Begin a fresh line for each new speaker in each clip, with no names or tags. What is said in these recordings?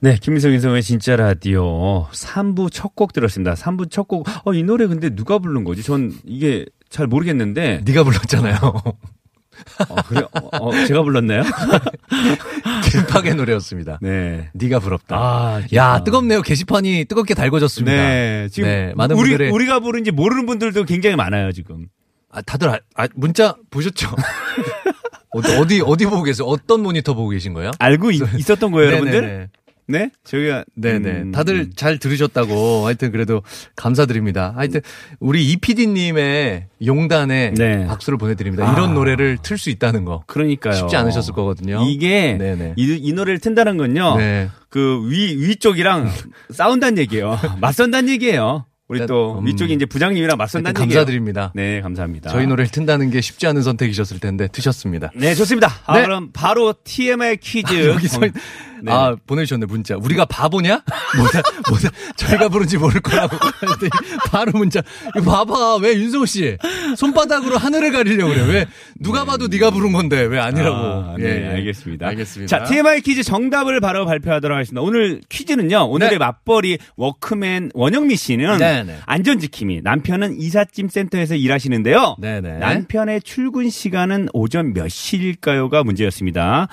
네, 김민석 인성의 진짜 라디오 3부 첫 곡 들었습니다. 3부 첫 곡. 어, 이 노래 근데 누가 부른 거지? 전 이게 잘 모르겠는데.
네가 불렀잖아요.
어, 그래? 어, 어, 제가 불렀나요?
김팍의 노래였습니다.
네.
네가 부럽다.
아,
야 뜨겁네요. 게시판이 뜨겁게 달궈졌습니다.
네. 지금
네, 많은
우리
분들의
우리가 부른지 모르는 분들도 굉장히 많아요, 지금.
아, 다들 아, 아, 문자 보셨죠? 어디, 어디 어디 보고 계세요? 어떤 모니터 보고 계신 거예요?
알고 있, 었던 거예요, 여러분들?
네?
저희가
네네.
음,
다들
음.
잘 들으셨다고. 하여튼 그래도 감사드립니다. 하여튼 우리 이PD님의 용단에
네.
박수를 보내드립니다.
아.
이런 노래를 틀 수 있다는 거.
그러니까요.
쉽지 않으셨을 거거든요.
이게
네네.
이, 이 노래를 튼다는 건요.
네.
그위 위쪽이랑 싸운다는 얘기예요. 맞선다는 얘기예요. 우리 또
음.
위쪽이 이제 부장님이랑 맞선다는.
감사드립니다.
네, 감사합니다.
저희 노래를 튼다는 게 쉽지 않은 선택이셨을 텐데 트셨습니다.
네, 좋습니다. 아,
네.
그럼 바로 TMI 퀴즈.
여기서
어, 네.
아 보내주셨네 문자. 우리가 바보냐? 뭐다 뭐다 저희가 부른지 모를 거라고. 바로 문자. 이거 봐봐 왜 윤성호 씨 손바닥으로 하늘을 가리려고 그래? 왜 누가 봐도 네가 부른 건데 왜 아니라고?
아, 네,
예, 예.
알겠습니다.
알겠습니다.
자, TMI 퀴즈 정답을 바로 발표하도록 하겠습니다. 오늘 퀴즈는요, 오늘의
네.
맞벌이 워크맨 원영미 씨는
네네.
안전지킴이, 남편은 이삿짐 센터에서 일하시는데요.
네네.
남편의 출근 시간은 오전 몇 시일까요가 문제였습니다.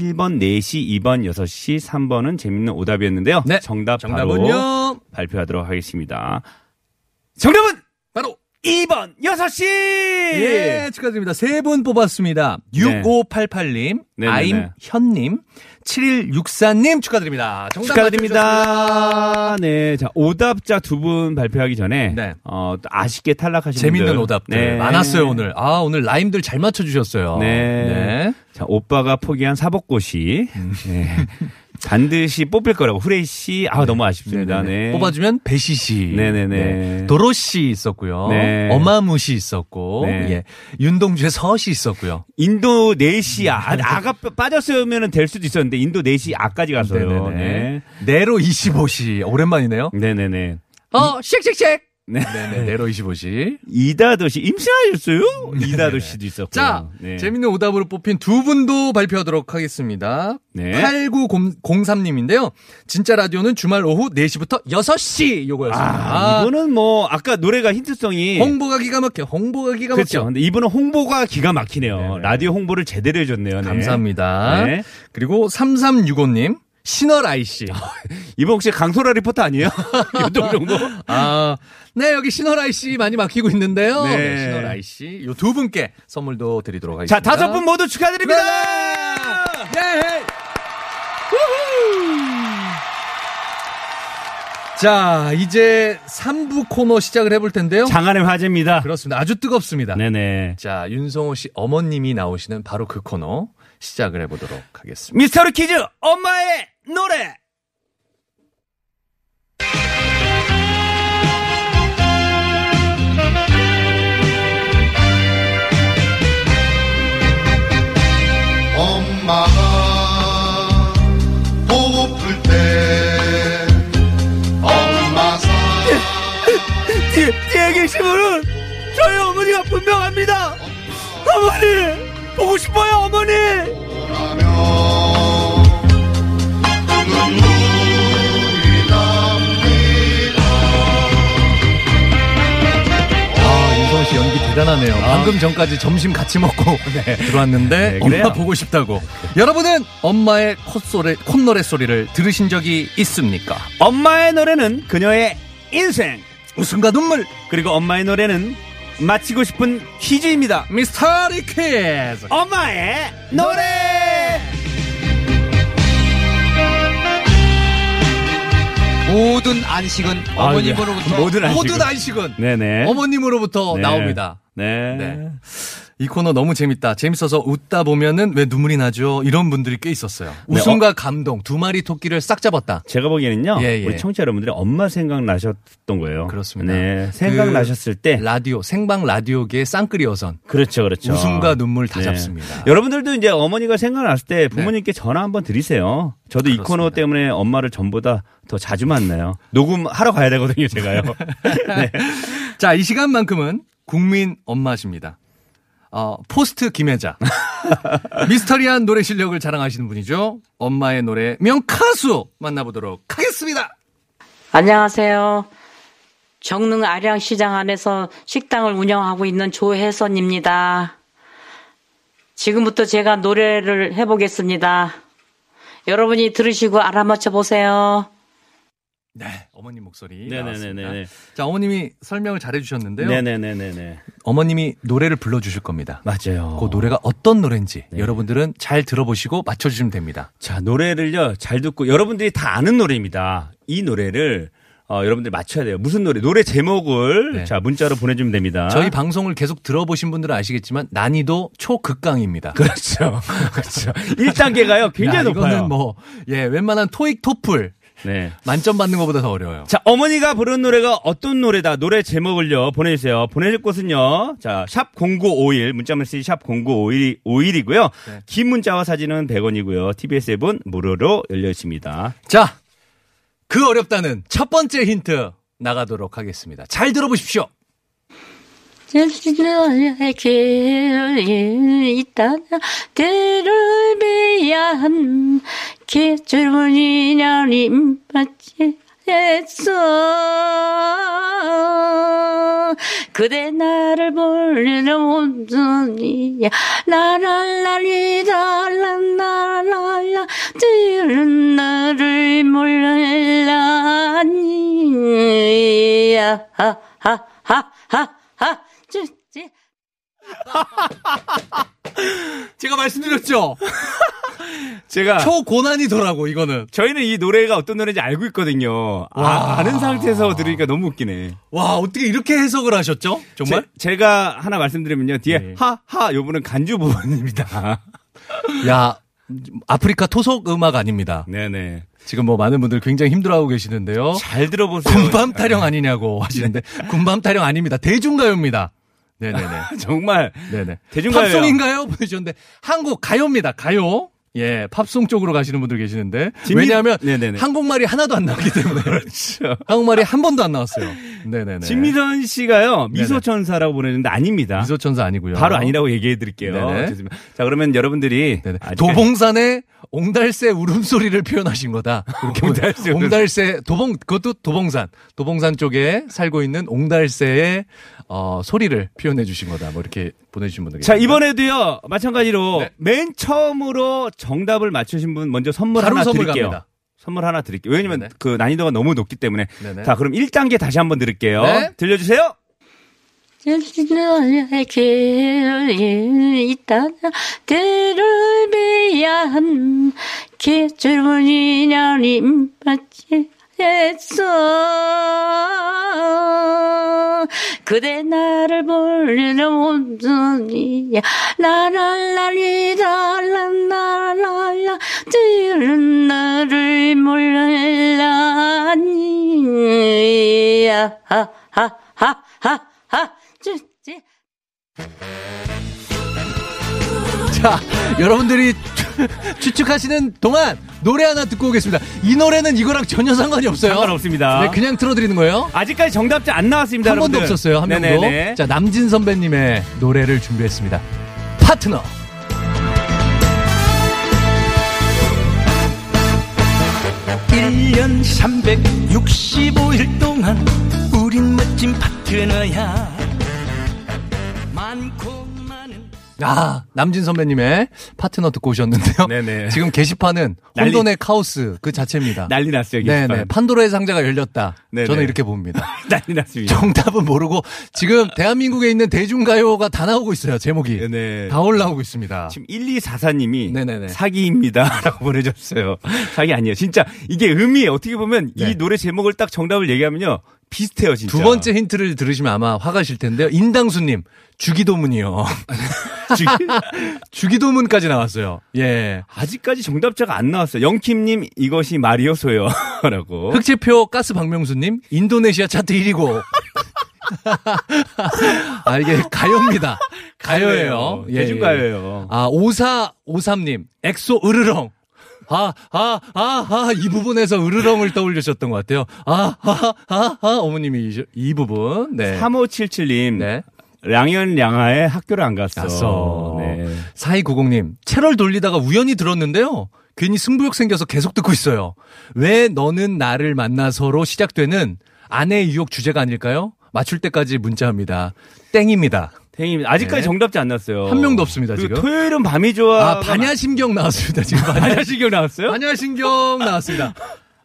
1번 4시, 2번 6시, 3번은 재밌는 오답이었는데요.
네.
정답
정답은요.
발표하도록 하겠습니다. 정답은
바로
2번 6시!
예, 축하드립니다. 세 분 뽑았습니다. 6588님,
네네네.
아임현님, 7164님 축하드립니다. 정답
축하드립니다. 네, 자 오답자 두 분 발표하기 전에
네.
어, 또 아쉽게 탈락하신
재밌는
분들.
오답들
네.
많았어요 오늘. 아 오늘 라임들 잘 맞춰주셨어요.
네. 자 오빠가 포기한 사법고시 네. 반드시 뽑힐 거라고 후레이 씨, 아 너무 아쉽습니다.
네네네.
네.
뽑아주면 배시시,
네네 네.
도로시 있었고요,
네.
어마무시 있었고,
네.
예. 윤동주의 서시 있었고요.
인도 4시 아, 아가 빠졌으면 될 수도 있었는데 인도 4시 아까지 가서요. 네.
네로 25시 오랜만이네요.
네네네.
어, 쉑쉑쉑.
네.
네네, 네로 25시.
이다도시 임신하셨어요? 이다도시도 있었고.
자,
네.
재밌는 오답으로 뽑힌 두 분도 발표하도록 하겠습니다.
네.
8903님인데요. 진짜 라디오는 주말 오후 4시부터 6시 요거였습니다.
아, 이분은 뭐 아까 노래가 힌트성이
홍보가 기가 막혀. 홍보가 기가 막혀.
그렇죠. 근데 이분은 홍보가 기가 막히네요.
네네.
라디오 홍보를 제대로 해줬네요. 네.
감사합니다.
네.
그리고 3365님. 신월 아이씨.
이분 혹시 강소라 리포터 아니에요? 요정 정도?
아, 네, 여기 신월 아이 씨 많이 막히고 있는데요.
네.
네, 신월 아이 씨. 요 두 분께 선물도 드리도록
자,
하겠습니다.
다섯 분 모두 축하드립니다!
네. 자, 이제 3부 코너 시작을 해볼 텐데요.
장안의 화제입니다.
그렇습니다. 아주 뜨겁습니다.
네네.
자, 윤성호 씨 어머님이 나오시는 바로 그 코너 시작을 해보도록 하겠습니다.
미스터리 퀴즈 엄마의 노래! 뒤, 뒤에 계신 분은 저희 어머니가 분명합니다! 어머니! 보고 싶어요, 어머니!
아, 씨 연기 대단하네요. 방금 전까지 점심 같이 먹고 들어왔는데
네,
엄마. 보고 싶다고. 여러분은 엄마의 콧소리, 콧노래 소리를 들으신 적이 있습니까?
엄마의 노래는 그녀의 인생!
웃음과 눈물,
그리고 엄마의 노래는 마치고 싶은 퀴즈입니다.
미스터리 퀴즈.
엄마의 노래!
모든 안식은 어머님으로부터
아, 모든 안식은.
모든 안식은
네네.
어머님으로부터
네.
나옵니다.
네.
네. 이 코너 너무 재밌다. 재밌어서 웃다 보면은 왜 눈물이 나죠? 이런 분들이 꽤 있었어요.
네,
웃음과 감동 두 마리 토끼를 싹 잡았다.
제가 보기에는요.
예, 예.
우리 청취자 여러분들이 엄마 생각 나셨던 거예요.
그렇습니다.
네. 생각나셨을 때.
라디오 생방 라디오계의 쌍끌이 어선
그렇죠, 그렇죠.
웃음과 눈물 다
네.
잡습니다.
여러분들도 이제 어머니가 생각났을 때 부모님께 전화 한번 드리세요. 저도 이
그렇습니다.
코너 때문에 엄마를 전보다 더 자주 만나요. 녹음하러 가야 되거든요, 제가요. 네.
자, 이 시간만큼은 국민 엄마십니다. 어, 포스트 김혜자. 미스터리한 노래 실력을 자랑하시는 분이죠. 엄마의 노래 명카수 만나보도록 하겠습니다.
안녕하세요. 정릉 아량시장 안에서 식당을 운영하고 있는 조혜선입니다. 지금부터 제가 노래를 해보겠습니다. 여러분이 들으시고 알아맞혀 보세요.
네, 어머님 목소리.
네네네네.
나왔습니다. 자, 어머님이 설명을 잘 해주셨는데요.
네네네네네.
어머님이 노래를 불러주실 겁니다.
맞아요.
그 노래가 어떤 노래인지
네.
여러분들은 잘 들어보시고 맞춰주시면 됩니다.
자, 노래를요, 잘 듣고, 여러분들이 다 아는 노래입니다. 이 노래를, 어, 여러분들 맞춰야 돼요. 무슨 노래? 노래 제목을,
네.
자, 문자로 보내주면 됩니다.
저희 방송을 계속 들어보신 분들은 아시겠지만 난이도 초극강입니다.
그렇죠. 그렇죠. 1단계가요, 굉장히
야,
높아요.
이거는 뭐, 예, 웬만한 토익 토플
네.
만점 받는 것보다 더 어려워요.
자, 어머니가 부른 노래가 어떤 노래다. 노래 제목을요, 보내주세요. 보내줄 곳은요, 자, 샵 0951, 문자 메시지 샵 0951이고요.
네.
긴 문자와 사진은 100원이고요. TBS 앱은 무료로 열려 있습니다.
자, 그 어렵다는 첫 번째 힌트 나가도록 하겠습니다. 잘 들어보십시오.
너의 길이 있다 들을 위한 기줄문이 나님 받지 했어 그대 나를 보려는 온전이야 라랄라리라라라라 들은 나를 몰라니 하하하하하
제가 말씀드렸죠?
제가.
초고난이더라고, 이거는.
저희는 이 노래가 어떤 노래인지 알고 있거든요. 아,
와.
아 는 상태에서 들으니까 너무 웃기네.
와, 어떻게 이렇게 해석을 하셨죠? 정말?
제, 가 하나 말씀드리면요. 뒤에
네.
하하 요분은 간주 부분입니다.
야, 아프리카 토속 음악 아닙니다.
네네.
지금 뭐 많은 분들 굉장히 힘들어하고 계시는데요.
잘 들어보세요.
군밤 타령 아니냐고 하시는데 군밤 타령 아닙니다. 대중가요입니다. 네네네.
정말
네네.
대중가요예요.
팝송인가요? 보내주셨는데 한국 가요입니다. 가요. 예, 팝송 쪽으로 가시는 분들 계시는데
진미-
왜냐하면
네네네.
한국말이 하나도 안 나오기 때문에
그렇죠.
한국말이 한 번도 안 나왔어요. 네네네.
진미선 씨가요 미소천사라고 보내는데 아닙니다.
미소천사 아니고요.
바로 아니라고 얘기해 드릴게요. 자 그러면 여러분들이. 아직까지-
도봉산의 옹달새 울음소리를 표현하신 거다. 이렇게
옹달새
옹달새 도봉 그것도 도봉산 도봉산 쪽에 살고 있는 옹달새의 어, 소리를 표현해 주신 거다. 뭐 이렇게 보내주신 분들
자. 이번에도요 마찬가지로
네.
맨 처음으로 정답을 맞추신 분 먼저 선물 하나
선물
드릴게요.
갑니다.
선물 하나 드릴게요. 왜냐면
네네.
그 난이도가 너무 높기 때문에.
네네.
자 그럼 1단계 다시 한번 드릴게요.
네.
들려주세요.
했어. 그대 나를 보려는 온전이야. 라랄라리라라라라 들은 나를 몰라니 하하하하하.
자, 여러분들이 추측하시는 동안 노래 하나 듣고 오겠습니다. 이 노래는 이거랑 전혀 상관이 없어요.
상관없습니다.
네, 그냥 틀어드리는 거예요.
아직까지 정답자 안 나왔습니다.
한 번도
여러분들.
없었어요. 한 명도.
네네네.
자, 남진 선배님의 노래를 준비했습니다. 파트너.
일년 365일 동안 우린 멋진 파트너야
아, 남진 선배님의 파트너 듣고 오셨는데요.
네네.
지금 게시판은
난리-
혼돈의 카오스 그 자체입니다.
난리 났어요.
네네.
게시판.
판도라의 상자가 열렸다.
네네.
저는 이렇게 봅니다.
난리 났습니다.
정답은 모르고 지금 대한민국에 있는 대중가요가 다 나오고 있어요. 제목이.
네네.
다 올라오고 있습니다.
지금 1244님이
네네네.
사기입니다. 라고 보내줬어요. 사기 아니에요. 진짜 이게 의미, 어떻게 보면
네.
이 노래 제목을 딱 정답을 얘기하면요. 비슷해요, 진짜.
두 번째 힌트를 들으시면 아마 화가 실 텐데요. 인당수님, 주기도문이요.
주-
주기도문까지 나왔어요. 예.
아직까지 정답자가 안 나왔어요. 영킴님, 이것이 말이어서요. 라고.
흑채표 가스 박명수님, 인도네시아 차트 1위고. 아, 이게 가요입니다. 가요예요. 예,
대중가요예요.
아, 5453님, 엑소 으르렁. 아, 아, 아, 아, 이 부분에서 으르렁을 떠올리셨던 것 같아요. 아, 아, 아, 아, 어머님이 이, 이 부분. 네.
3577님,
네.
량현 량하에 학교를 안 갔어.
갔어.
네.
4290님, 채널 돌리다가 우연히 들었는데요. 괜히 승부욕 생겨서 계속 듣고 있어요. 왜 너는 나를 만나서로 시작되는 아내의 유혹 주제가 아닐까요? 맞출 때까지 문자합니다. 땡입니다.
땡입니다. 아직까지
네.
정답자 안 났어요.
한 명도 없습니다, 지금.
토요일은 밤이 좋아.
아, 반야신경 나왔습니다. 지금 반야,
반야신경 나왔어요?
반야신경 나왔습니다.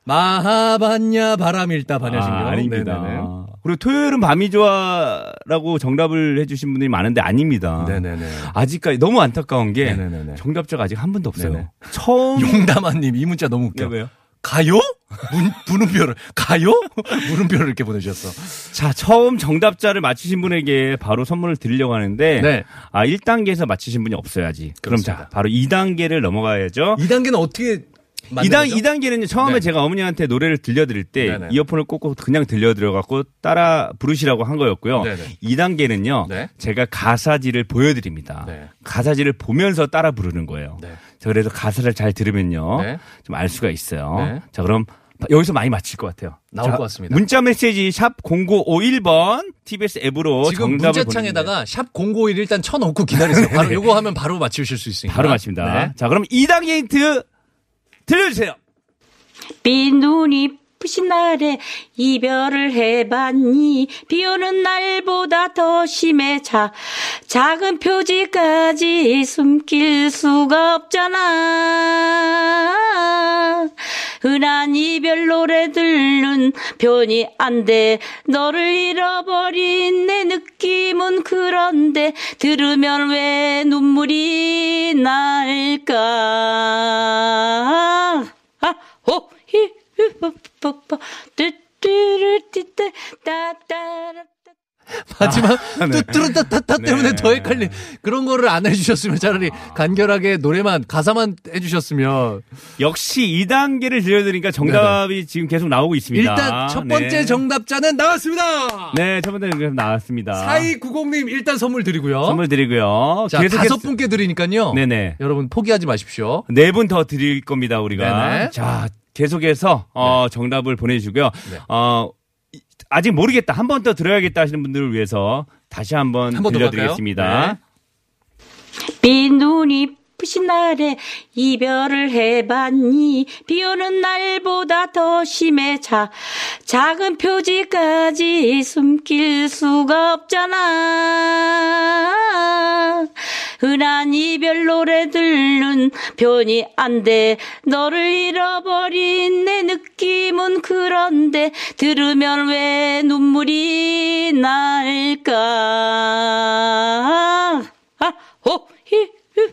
마하반야 바람 일다 반야신경.
아, 아닙니다.
네네네.
그리고 토요일은 밤이 좋아라고 정답을 해주신 분들이 많은데 아닙니다.
네네네.
아직까지 너무 안타까운 게
네네네.
정답자가 아직 한 분도 없어요.
네네.
처음
용담아님, 이 문자 너무 웃겨.
네, 왜요?
가요? 문, 물음표를. 가요? 물음표를 이렇게 보내주셨어.
자 처음 정답자를 맞히신 분에게 바로 선물을 드리려고 하는데
네.
아 1단계에서 맞히신 분이 없어요 아직. 그럼
그렇습니다.
자 바로 2단계를 넘어가야죠.
2단계는 어떻게
2단, 2단계는 처음에
네.
제가 어머니한테 노래를 들려드릴 때
네네.
이어폰을 꽂고 그냥 들려드려갖고 따라 부르시라고 한 거였고요.
네네.
2단계는요.
네.
제가 가사지를 보여드립니다.
네.
가사지를 보면서 따라 부르는 거예요.
네.
자, 그래서 가사를 잘 들으면요.
네.
좀 알 수가 있어요.
네.
자, 그럼 여기서 많이 맞힐 것 같아요.
나올
자,
것 같습니다.
문자 메시지 샵 0951번 TBS 앱으로
지금
정답을
문자창에다가 샵051 일단 쳐놓고 기다리세요. 바로 요거 하면 바로 맞추실 수 있으니까.
바로 맞춥니다.
네.
자, 그럼 2단계 힌트 들려주세요.
햇빛 눈이 부신 날에 이별을 해봤니? 비 오는 날보다 더 심해. 자, 작은 표지까지 숨길 수가 없잖아. 흔한 이별 노래들은 변이 안 돼. 너를 잃어버린 내 느낌은 그런데 들으면 왜 눈물이 날까 아, 호, 히, 히, 뽀, 뽀, 뽀, 뚜뚜르, 띠뚜, 따따라.
하지만
네.
뚜뚜루따따따 때문에
네.
더 헷갈린 그런 거를 안 해주셨으면 차라리 간결하게 노래만 가사만 해주셨으면
역시 2단계를 들려드리니까 정답이 지금 계속 나오고 있습니다.
일단 첫 번째
네.
정답자는 나왔습니다.
네, 첫 번째 정답 나왔습니다.
4290님 일단 선물 드리고요.
선물 드리고요.
자,
계속해서-
다섯 분께 드리니까요.
네네.
여러분 포기하지 마십시오.
네 분 더 드릴 겁니다, 우리가.
네네.
자, 계속해서, 어, 정답을 보내주고요.
네.
어, 이- 아직 모르겠다. 한 번 더 들어야겠다 하시는 분들을 위해서 다시 한번
한번더
들려드리겠습니다.
빈 눈이 부신 날에 이별을 해봤니? 비 오는 날보다 더 심해. 자, 작은 표지까지 숨길 수가 없잖아 흔한 이별 노래들은 변이 안 돼 너를 잃어버린 내 느낌은 그런데 들으면 왜 눈물이 날까 아, 호, 히, 히.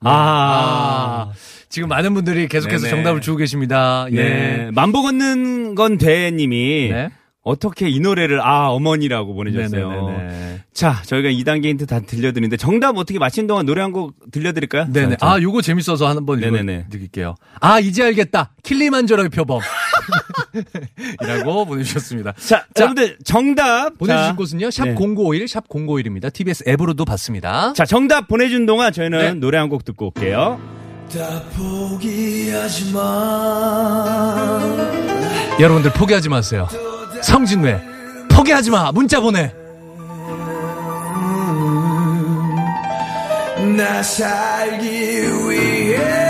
아.
지금 많은 분들이 계속해서
네네.
정답을 주고 계십니다. 예.
네. 만보 걷는 건 대님이
네.
어떻게 이 노래를 아 어머니라고.
네네네네.
자, 저희가 2단계 힌트 다 들려드리는데 정답 어떻게 맞힌 동안 노래 한 곡 들려드릴까요?
네네.
자, 자.
아, 요거 재밌어서 한번
네네네.
드릴게요. 아, 이제 알겠다. 킬리만저로의 표범. 이라고 보내주셨습니다.
자,
자,
여러분들 정답
보내주신
자,
곳은요. 샵
네.
0951, 샵 0951입니다. TBS 앱으로도 받습니다.
자, 정답 보내준 동안 저희는
네.
노래 한 곡 듣고 올게요.
다 포기하지 마
여러분들 포기하지 마세요. 성진회. 포기하지 마. 문자 보내.
나 살기 위해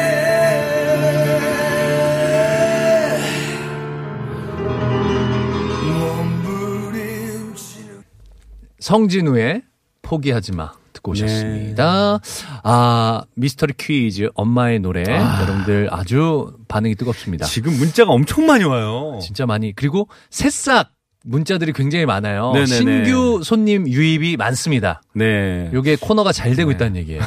성진우의 포기하지 마. 듣고 오셨습니다. 아, 미스터리 퀴즈, 엄마의 노래. 여러분들 아주 반응이 뜨겁습니다.
지금 문자가 엄청 많이 와요.
진짜 많이. 그리고 새싹 문자들이 굉장히 많아요.
네네네.
신규 손님 유입이 많습니다.
네.
요게 코너가 잘 되고 있다는 얘기예요.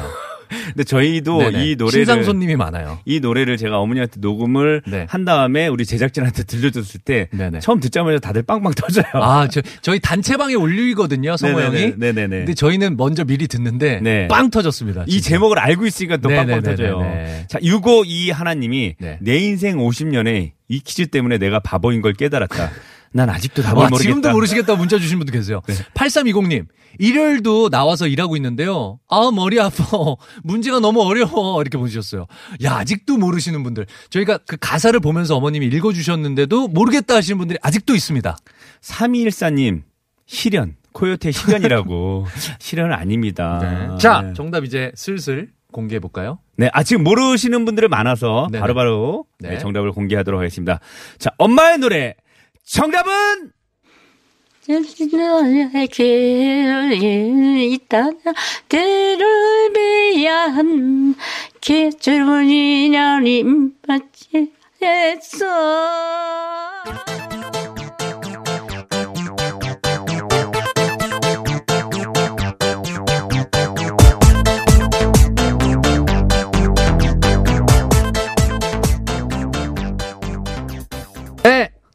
근데 저희도
네네.
이 노래를
신상 손님이 많아요.
이 노래를 제가 어머니한테 녹음을
네.
한 다음에 우리 제작진한테 들려줬을 때
네네.
처음 듣자마자 다들 빵빵 터져요.
아, 저, 저희 단체방에 올리거든요, 성호. 형이.
네네네.
근데 저희는 먼저 미리 듣는데
네.
빵 터졌습니다.
이
진짜.
제목을 알고 있으니까 또 빵빵. 터져요. 자, 652 하나님이
네.
내 인생 50년에 이 퀴즈 때문에 내가 바보인 걸 깨달았다. 난 아직도 답을
와,
모르겠다.
지금도 모르시겠다 문자 주신 분도 계세요. 8320님. 일요일도 나와서 일하고 있는데요. 아, 머리 아파. 문제가 너무 어려워. 이렇게 보내주셨어요. 야, 아직도 모르시는 분들. 저희가 그 가사를 보면서 어머님이 읽어주셨는데도 모르겠다 하시는 분들이 아직도 있습니다.
3214님, 실현. 코요태 실현이라고. 실현은 아닙니다.
자,
네.
정답 이제 슬슬 공개해 볼까요?
네, 아, 지금 모르시는 분들이 많아서. 바로바로
네.
네, 정답을 공개하도록 하겠습니다. 자, 엄마의 노래. 정답은?
받지? 했어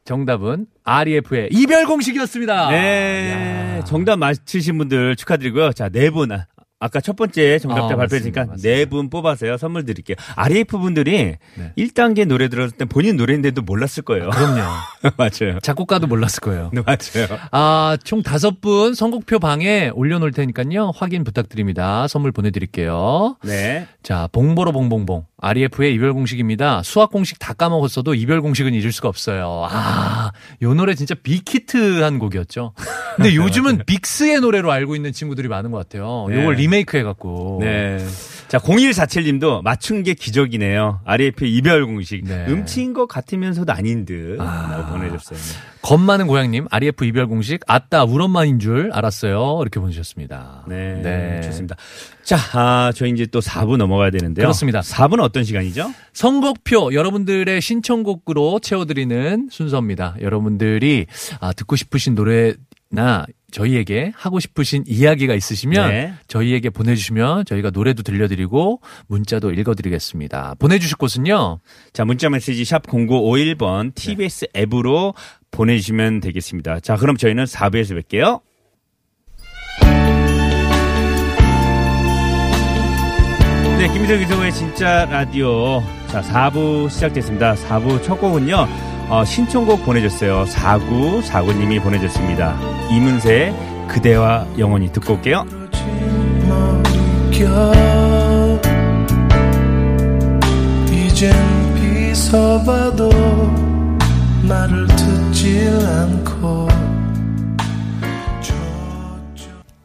정답은 REF의 이별 공식이었습니다.
네, 정답 맞히신 분들 축하드리고요. 자, 네 분. 아, 아까 첫 번째 정답자
아,
발표했으니까. 네 분 뽑아서요. 선물 드릴게요. RF 분들이
네.
1단계 노래 들었을 때 본인 노래인데도 몰랐을 거예요.
그럼요.
맞아요.
작곡가도 몰랐을 거예요.
네, 맞아요.
아, 총 다섯 분 선곡표 방에 올려놓을 테니까요. 확인 부탁드립니다. 선물 보내드릴게요.
네.
자, 봉보로 봉봉봉. REF의 이별 공식입니다. 수학 공식 다 까먹었어도 이별 공식은 잊을 수가 없어요. 아, 요 노래 진짜 빅히트한 곡이었죠. 근데 요즘은 빅스의 노래로 알고 있는 친구들이 많은 것 같아요.
네.
요걸 리메이크 해갖고.
네. 자, 0147님도 맞춘 게 기적이네요. RF 이별 공식.
네.
음치인 것 같으면서도 아닌 듯.
아.
보내줬어요.
겁 많은 고양님, REF 이별 공식, 아따, 우리 엄마인 줄 알았어요. 이렇게 보내주셨습니다.
네. 좋습니다. 자, 아, 저희 이제 또 4부 넘어가야 되는데요.
그렇습니다.
4부는 어떤 시간이죠?
선곡표 여러분들의 신청곡으로 채워드리는 순서입니다. 여러분들이 아, 듣고 싶으신 노래나 저희에게 하고 싶으신 이야기가 있으시면
네.
저희에게 보내주시면 저희가 노래도 들려드리고 문자도 읽어드리겠습니다. 보내주실 곳은요.
자, 문자 메시지 샵 0951번 TBS 앱으로 보내주시면 되겠습니다. 자, 그럼 저희는 4부에서 뵐게요. 네, 김희석 이성의 진짜 라디오. 자, 4부 시작됐습니다. 4부 첫 곡은요, 어, 신청곡 보내줬어요. 4949님이 보내줬습니다. 이문세, 그대와 영원히 듣고 올게요.
이젠 비서봐도 말을 듣질 않고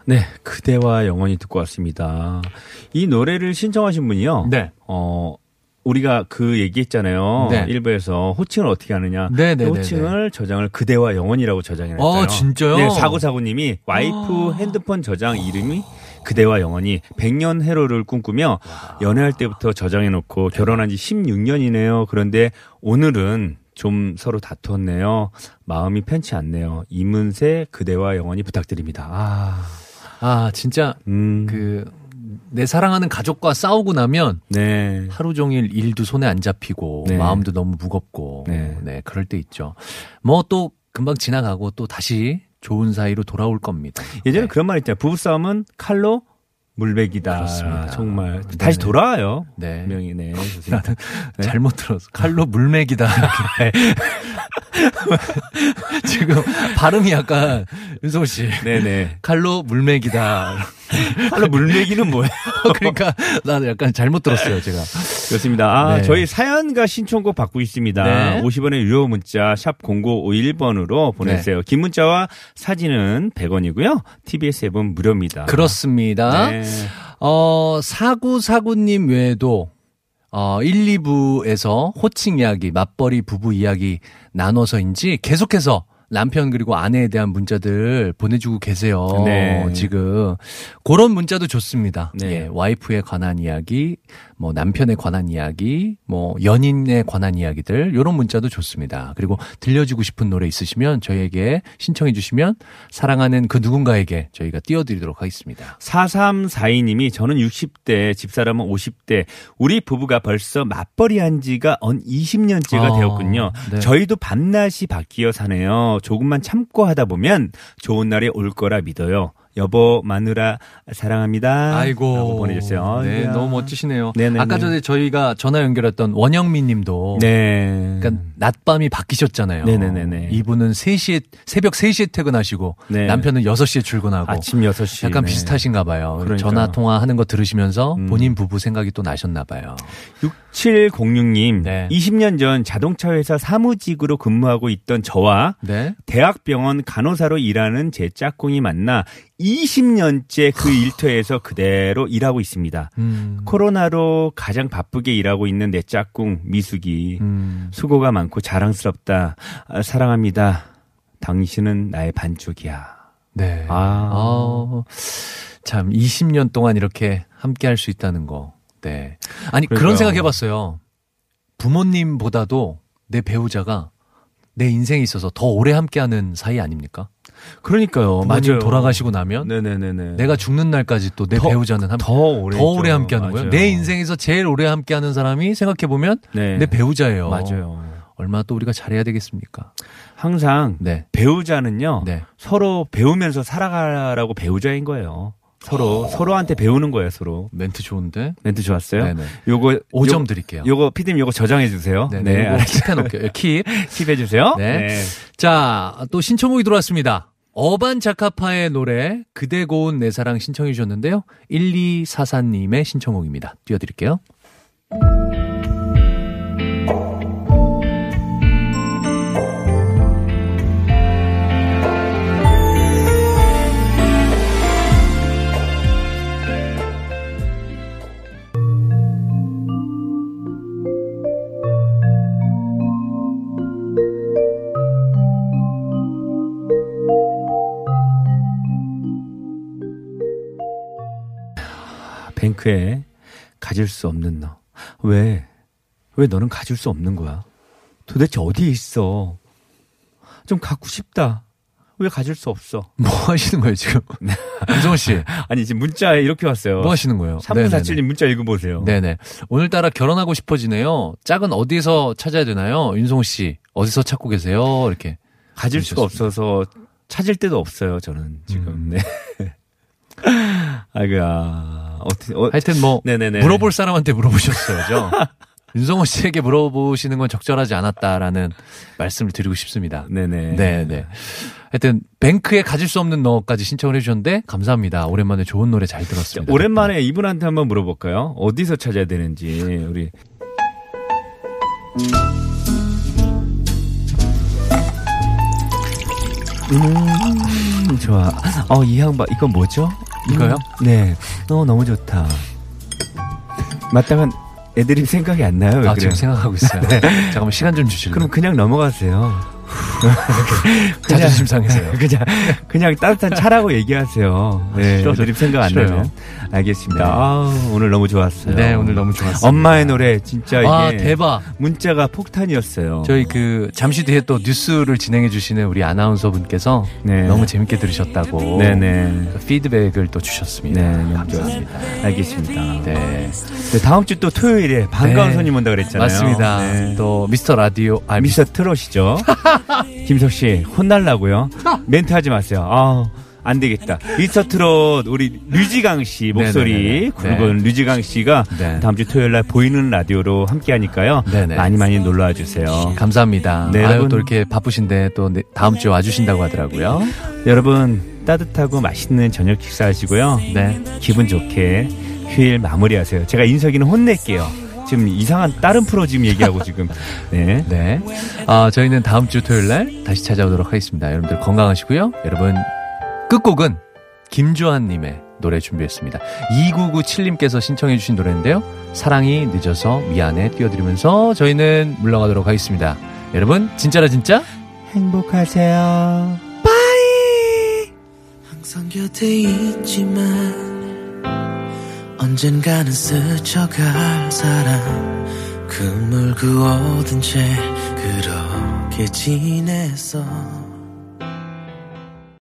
네, 그대와 영원히 듣고 왔습니다. 이 노래를 신청하신 분이요.
네.
어, 우리가 그 얘기했잖아요.
네.
일부에서 호칭을 어떻게 하느냐.
네, 네, 네,
호칭을 저장을 그대와 영원이라고 저장했어요.
아, 진짜요?
네, 사구사구님이 와이프
아.
핸드폰 저장 이름이 그대와 영원히 100년 해로를 꿈꾸며 연애할 때부터 저장해놓고 결혼한 지 16년이네요. 그런데 오늘은 좀 서로 다투었네요. 마음이 편치 않네요. 이문세 그대와 영원히 부탁드립니다. 아,
아 진짜
음,
그 내 사랑하는 가족과 싸우고 나면
네.
하루 종일 일도 손에 안 잡히고
네.
마음도 너무 무겁고
네.
네. 그럴 때 있죠. 뭐 또 금방 지나가고 또 다시 좋은 사이로 돌아올 겁니다.
예전에
네.
그런 말 있잖아요. 부부싸움은 칼로 물베기다.
그렇습니다.
정말
네네.
다시 돌아와요.
네.
네. 좋습니다.
나는 잘못 들었어. 칼로 물맥이다. 지금 발음이 약간 윤성 씨.
네네.
칼로 물맥이다.
칼로 물메기는 뭐예요?
그러니까 나는 약간 잘못 들었어요, 제가.
그렇습니다. 아,
네.
저희 사연과 신청곡 받고 있습니다.
네.
50원의 유료 문자 샵 0951번으로 보내주세요.
네.
긴 문자와 사진은 100원이고요. TBS 앱은 무료입니다.
그렇습니다.
네.
어, 사구사구님 외에도 어, 1, 2부에서 호칭 이야기, 맞벌이 부부 이야기 나눠서인지 계속해서 남편 그리고 아내에 대한 문자들 보내주고 계세요.
네.
지금 그런 문자도 좋습니다.
네.
예, 와이프에 관한 이야기, 뭐 남편에 관한 이야기, 뭐 연인에 관한 이야기들 이런 문자도 좋습니다. 그리고 들려주고 싶은 노래 있으시면 저희에게 신청해 주시면 사랑하는 그 누군가에게 저희가 띄워드리도록 하겠습니다.
4342님이 저는 60대, 집사람은 50대, 우리 부부가 벌써 맞벌이 한 지가 언 20년째가
아,
되었군요.
네.
저희도 밤낮이 바뀌어 사네요. 조금만 참고 하다 보면 좋은 날이 올 거라 믿어요. 여보, 마누라, 사랑합니다.
아이고
보내주세요.
네,
이야.
너무 멋지시네요.
네네네.
아까 전에 저희가 전화 연결했던 원영민님도
네.
그러니까 낮밤이 바뀌셨잖아요.
네네네네.
이분은 3시에 새벽 3시에 퇴근하시고
네.
남편은 6시에 출근하고
아침 6시.
약간
네.
비슷하신가 봐요.
그러니까요.
전화 통화하는 거 들으시면서
음.
본인 부부 생각이 또 나셨나 봐요.
6706님,
네.
20년 전 자동차 회사 사무직으로 근무하고 있던 저와
네.
대학병원 간호사로 일하는 제 짝꿍이 만나 20년째 그 일터에서 그대로 일하고 있습니다.
음.
코로나로 가장 바쁘게 일하고 있는 내 짝꿍 미숙이
음.
수고가 많고 자랑스럽다. 아, 사랑합니다. 당신은 나의 반쪽이야.
네.
아.
어, 참 20년 동안 이렇게 함께 할 수 있다는 거. 네. 아니 그런
그러니까요.
생각 해 봤어요. 부모님보다도 내 배우자가 내 인생에 있어서 더 오래 함께하는 사이 아닙니까?
그러니까요. 맞아요.
돌아가시고 나면
네네네네.
내가 죽는 날까지 또내
더-
배우자는 함,
더 오래
더. 오래 함께하는. 거예요. 내 인생에서 제일 오래 함께하는 사람이 생각해 보면
네.
내 배우자예요.
맞아요.
얼마나 또 우리가 잘해야 되겠습니까?
항상
네.
배우자는요.
네.
서로 배우면서 살아가라고 배우자인 거예요. 서로 서로한테 배우는 거예요, 서로.
멘트 좋은데.
멘트 좋았어요?
네네.
요거
5점
요-
드릴게요.
요거 피디님 요거 저장해 주세요.
네,
네,
네. 킵해 놓을게요. 킵.
킵해 주세요.
네. 자, 또 신청곡이 들어왔습니다. 어반 자카파의 노래 그대 고운 내 사랑 신청해 주셨는데요. 1244님의 신청곡입니다. 띄워드릴게요.
가질 수 없는 너. 왜? 왜 너는 가질 수 없는 거야? 도대체 어디에 있어? 좀 갖고 싶다. 왜 가질 수 없어?
뭐 하시는 거예요, 지금? 윤성호 씨,
아니, 지금 문자에 이렇게 왔어요.
뭐 하시는 거예요?
3947님 문자 읽어보세요.
네네. 오늘따라 결혼하고 싶어지네요. 짝은 어디에서 찾아야 되나요? 윤성호 씨, 어디서 찾고 계세요? 이렇게.
가질 수가. 없어서 찾을 데도 없어요, 저는 지금.
음.
네. 아이고야. 어떻게, 어,
하여튼 뭐,
네네네.
물어볼 사람한테 물어보셨어야죠. 윤성호 씨에게 물어보시는 건 적절하지 않았다라는 말씀을 드리고 싶습니다.
네네.
네, 네. 하여튼 뱅크에 가질 수 없는 너까지 신청을 해주셨는데 감사합니다. 오랜만에 좋은 노래 잘 들었습니다.
오랜만에 이분한테 한번 물어볼까요? 어디서 찾아야 되는지 우리 음 좋아. 어 이 양반 이거 뭐죠?
이거요?
음, 네. 어 너무 좋다. 맞다가 애드립 생각이 안 나요. 왜
아,
그래요?
지금 생각하고 있어요. 잠깐만 시간 좀 주실래요?
그럼 그냥 넘어가세요.
자존심 상해서요.
그냥 그냥 따뜻한 차라고 얘기하세요. 네, 애드립 생각 안. 나면 알겠습니다.
네.
아, 오늘 너무 좋았어요.
네, 오늘 너무 좋았습니다.
엄마의 노래 진짜 이게
아, 대박.
문자가 폭탄이었어요.
저희 그 잠시 뒤에 또 뉴스를 진행해 주시는 우리 아나운서 분께서
네.
너무 재밌게 들으셨다고
네네.
피드백을 또 주셨습니다.
네, 너무
감사합니다.
좋았습니다. 알겠습니다.
네.
네, 다음 주 또 토요일에 반가운
네.
손님 온다 그랬잖아요.
맞습니다.
네.
또 미스터 라디오 아
미스터 트롯이죠. 김석 씨 혼날라고요? 멘트 하지 마세요. 아. 안 되겠다. 미스터 트롯 우리 류지강 씨 목소리
네네네네.
굵은 류지강 씨가
네.
다음 주 토요일 날 보이는 라디오로 함께 하니까요.
네네.
많이 많이 놀러 와 주세요.
감사합니다.
네,
아유
여러분.
또 이렇게 바쁘신데 또 네- 다음 주에 와 주신다고 하더라고요.
여러분 따뜻하고 맛있는 저녁 식사하시고요.
네.
기분 좋게 휴일 마무리하세요. 제가 인석이는 혼낼게요. 지금 이상한 다른 프로 지금 얘기하고 지금 네.
네. 아, 저희는 다음 주 토요일 날 다시 찾아오도록 하겠습니다. 여러분들 건강하시고요. 여러분, 끝곡은 김주환 님의 노래 준비했습니다. 2997님께서 신청해 주신 노래인데요. 사랑이 늦어서 미안해 띄워드리면서 저희는 물러가도록 하겠습니다. 여러분, 진짜라 진짜?
행복하세요.
항상 곁에 있지만 언젠가는 스쳐갈 사람. 그물 그어둔 채 그렇게 지냈어